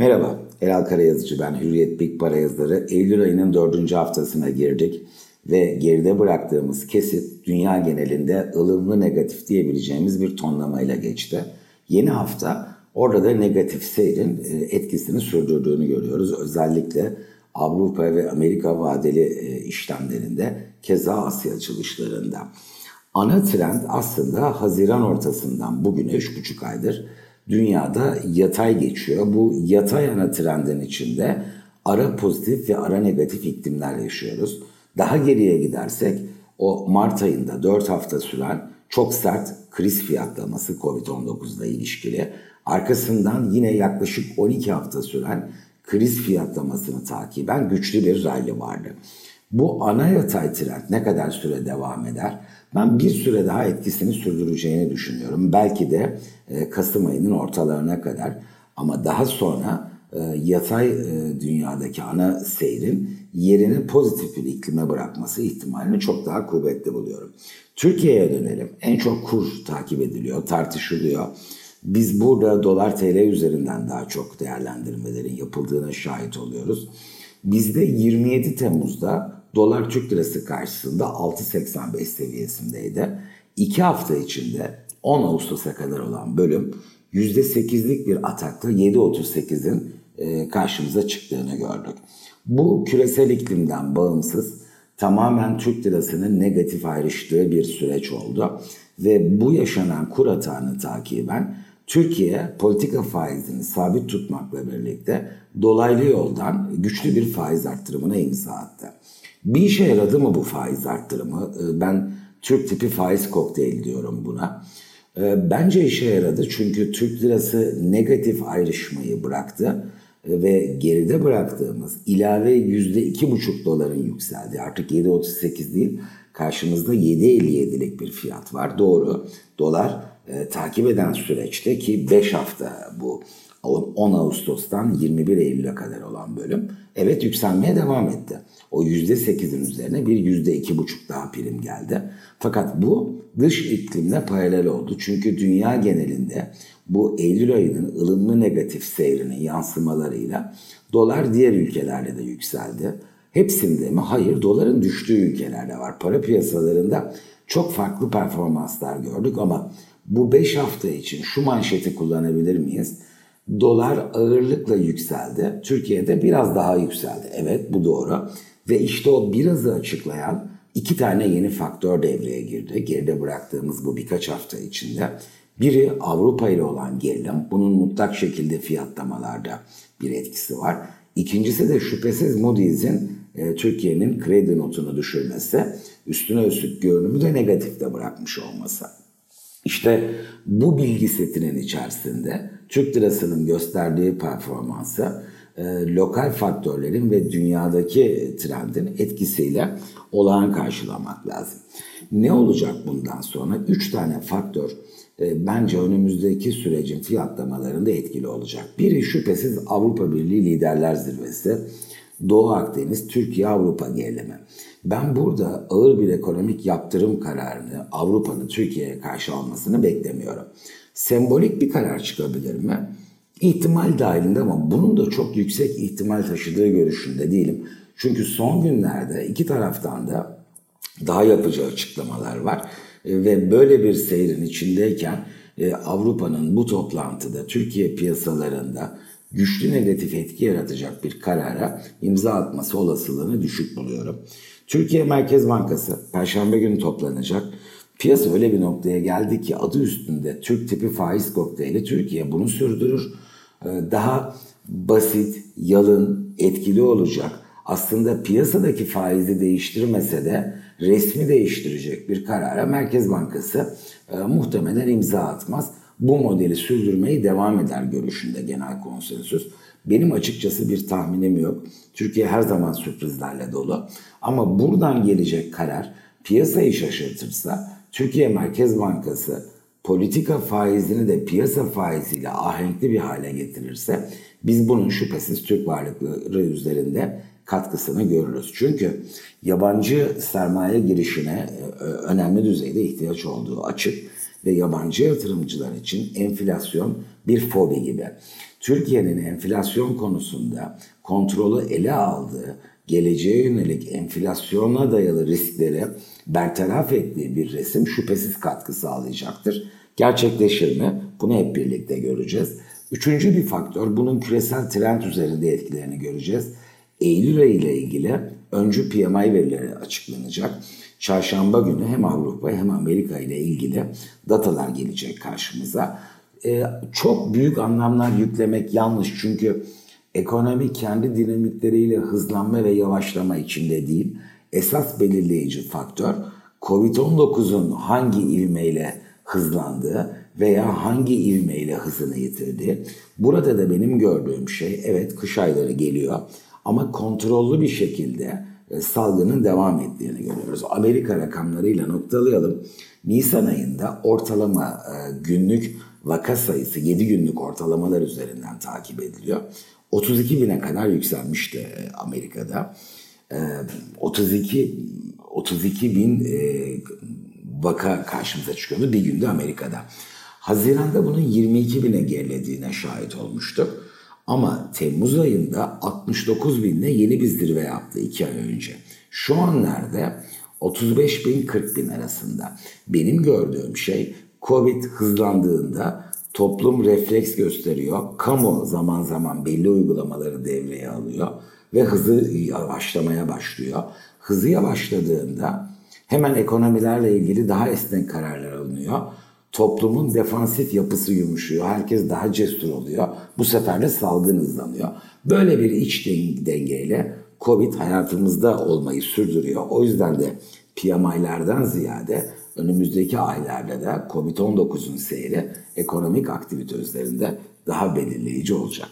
Merhaba, Elal Karayazıcı ben, Hürriyet Big Para yazarı. Eylül ayının dördüncü haftasına girdik ve geride bıraktığımız kesit dünya genelinde ılımlı negatif diyebileceğimiz bir tonlamayla geçti. Yeni hafta orada da negatif seyrin e, etkisini sürdürdüğünü görüyoruz. Özellikle Avrupa ve Amerika vadeli e, işlemlerinde, keza Asya açılışlarında. Ana trend aslında Haziran ortasından bugüne 3,5 aydır dünyada yatay geçiyor. Bu yatay ana trendin içinde ara pozitif ve ara negatif iklimler yaşıyoruz. Daha geriye gidersek o Mart ayında 4 hafta süren çok sert kriz fiyatlaması Covid-19 ile ilişkili. Arkasından yine yaklaşık 12 hafta süren kriz fiyatlamasını takiben güçlü bir rally vardı. Bu ana yatay trend ne kadar süre devam eder? Ben bir süre daha etkisini sürdüreceğini düşünüyorum. Belki de e, Kasım ayının ortalarına kadar ama daha sonra e, yatay e, dünyadaki ana seyrin yerini pozitif bir iklime bırakması ihtimalini çok daha kuvvetli buluyorum. Türkiye'ye dönelim. En çok kur takip ediliyor, tartışılıyor. Biz burada dolar TL üzerinden daha çok değerlendirmelerin yapıldığına şahit oluyoruz. Bizde 27 Temmuz'da dolar Türk lirası karşısında 6.85 seviyesindeydi. 2 hafta içinde 10 Ağustos'a kadar olan bölüm %8'lik bir atakta 7.38'in e, karşımıza çıktığını gördük. Bu küresel iklimden bağımsız tamamen Türk lirasının negatif ayrıştığı bir süreç oldu. Ve bu yaşanan kur atağını takiben Türkiye politika faizini sabit tutmakla birlikte dolaylı yoldan güçlü bir faiz arttırımına imza attı. Bir işe yaradı mı bu faiz arttırımı? Ee, ben Türk tipi faiz kokteyl diyorum buna. Ee, bence işe yaradı çünkü Türk lirası negatif ayrışmayı bıraktı ee, ve geride bıraktığımız ilave yüzde iki buçuk doların yükseldi. Artık 7.38 değil karşımızda 7.57'lik bir fiyat var. Doğru dolar e, takip eden süreçte ki 5 hafta bu 10 Ağustos'tan 21 Eylül'e kadar olan bölüm evet yükselmeye devam etti. O %8'in üzerine bir %2,5 daha prim geldi. Fakat bu dış iklimle paralel oldu. Çünkü dünya genelinde bu Eylül ayının ılımlı negatif seyrinin yansımalarıyla dolar diğer ülkelerde de yükseldi. Hepsinde mi? Hayır. Doların düştüğü ülkelerde var. Para piyasalarında çok farklı performanslar gördük ama bu 5 hafta için şu manşeti kullanabilir miyiz? Dolar ağırlıkla yükseldi. Türkiye'de biraz daha yükseldi. Evet bu doğru. Ve işte o birazı açıklayan iki tane yeni faktör devreye girdi. Geride bıraktığımız bu birkaç hafta içinde. Biri Avrupa ile olan gerilim. Bunun mutlak şekilde fiyatlamalarda bir etkisi var. İkincisi de şüphesiz Moody's'in e, Türkiye'nin kredi notunu düşürmesi, üstüne üstlük görünümü de negatifte bırakmış olması. İşte bu bilgi setinin içerisinde Türk lirasının gösterdiği performansı e, lokal faktörlerin ve dünyadaki trendin etkisiyle olağan karşılamak lazım. Ne olacak bundan sonra? Üç tane faktör e, bence önümüzdeki sürecin fiyatlamalarında etkili olacak. Biri şüphesiz Avrupa Birliği Liderler Zirvesi. Doğu Akdeniz, Türkiye, Avrupa gerilimi. Ben burada ağır bir ekonomik yaptırım kararını Avrupa'nın Türkiye'ye karşı almasını beklemiyorum. Sembolik bir karar çıkabilir mi? İhtimal dahilinde ama bunun da çok yüksek ihtimal taşıdığı görüşünde değilim. Çünkü son günlerde iki taraftan da daha yapıcı açıklamalar var. E, ve böyle bir seyrin içindeyken e, Avrupa'nın bu toplantıda Türkiye piyasalarında güçlü negatif etki yaratacak bir karara imza atması olasılığını düşük buluyorum. Türkiye Merkez Bankası Perşembe günü toplanacak. Piyasa öyle bir noktaya geldi ki adı üstünde Türk tipi faiz kokteyli Türkiye bunu sürdürür. Ee, daha basit, yalın, etkili olacak. Aslında piyasadaki faizi değiştirmese de resmi değiştirecek bir karara Merkez Bankası e, muhtemelen imza atmaz. Bu modeli sürdürmeyi devam eder görüşünde genel konsensüs. Benim açıkçası bir tahminim yok. Türkiye her zaman sürprizlerle dolu. Ama buradan gelecek karar piyasayı şaşırtırsa Türkiye Merkez Bankası politika faizini de piyasa faiziyle ahenkli bir hale getirirse biz bunun şüphesiz Türk varlıkları üzerinde katkısını görürüz. Çünkü yabancı sermaye girişine e, önemli düzeyde ihtiyaç olduğu açık ve yabancı yatırımcılar için enflasyon bir fobi gibi. Türkiye'nin enflasyon konusunda kontrolü ele aldığı, geleceğe yönelik enflasyona dayalı riskleri bertaraf ettiği bir resim şüphesiz katkı sağlayacaktır. Gerçekleşir mi? Bunu hep birlikte göreceğiz. Üçüncü bir faktör bunun küresel trend üzerinde etkilerini göreceğiz. Eylül ayı ile ilgili öncü PMI verileri açıklanacak. Çarşamba günü hem Avrupa hem Amerika ile ilgili datalar gelecek karşımıza. Ee, çok büyük anlamlar yüklemek yanlış çünkü ekonomi kendi dinamikleriyle hızlanma ve yavaşlama içinde değil. Esas belirleyici faktör Covid-19'un hangi ivmeyle hızlandığı veya hangi ivmeyle hızını yitirdiği. Burada da benim gördüğüm şey evet kış ayları geliyor ama kontrollü bir şekilde salgının devam ettiğini görüyoruz. Amerika rakamlarıyla noktalayalım. Nisan ayında ortalama e, günlük vaka sayısı 7 günlük ortalamalar üzerinden takip ediliyor. 32 bine kadar yükselmişti e, Amerika'da. 32 32 bin vaka karşımıza çıkıyordu bir günde Amerika'da. Haziranda bunun 22 bine gerilediğine şahit olmuştuk. Ama Temmuz ayında 69 binle yeni bir zirve yaptı 2 ay önce. Şu an nerede? 35 bin 40 bin arasında. Benim gördüğüm şey Covid hızlandığında toplum refleks gösteriyor. Kamu zaman zaman belli uygulamaları devreye alıyor ve hızı yavaşlamaya başlıyor. Hızı yavaşladığında hemen ekonomilerle ilgili daha esnek kararlar alınıyor toplumun defansif yapısı yumuşuyor. Herkes daha cesur oluyor. Bu sefer de salgın hızlanıyor. Böyle bir iç dengeyle Covid hayatımızda olmayı sürdürüyor. O yüzden de PMI'lerden ziyade önümüzdeki aylarda da Covid-19'un seyri ekonomik aktivite üzerinde daha belirleyici olacak.